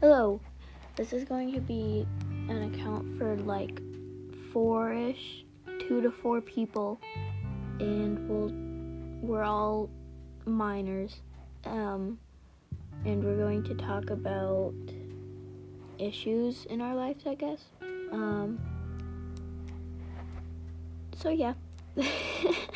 Hello. This is going to be an account for like four ish, two to four people, and we'll we're all minors. Um, and we're going to talk about issues in our lives, I guess. Um, so yeah.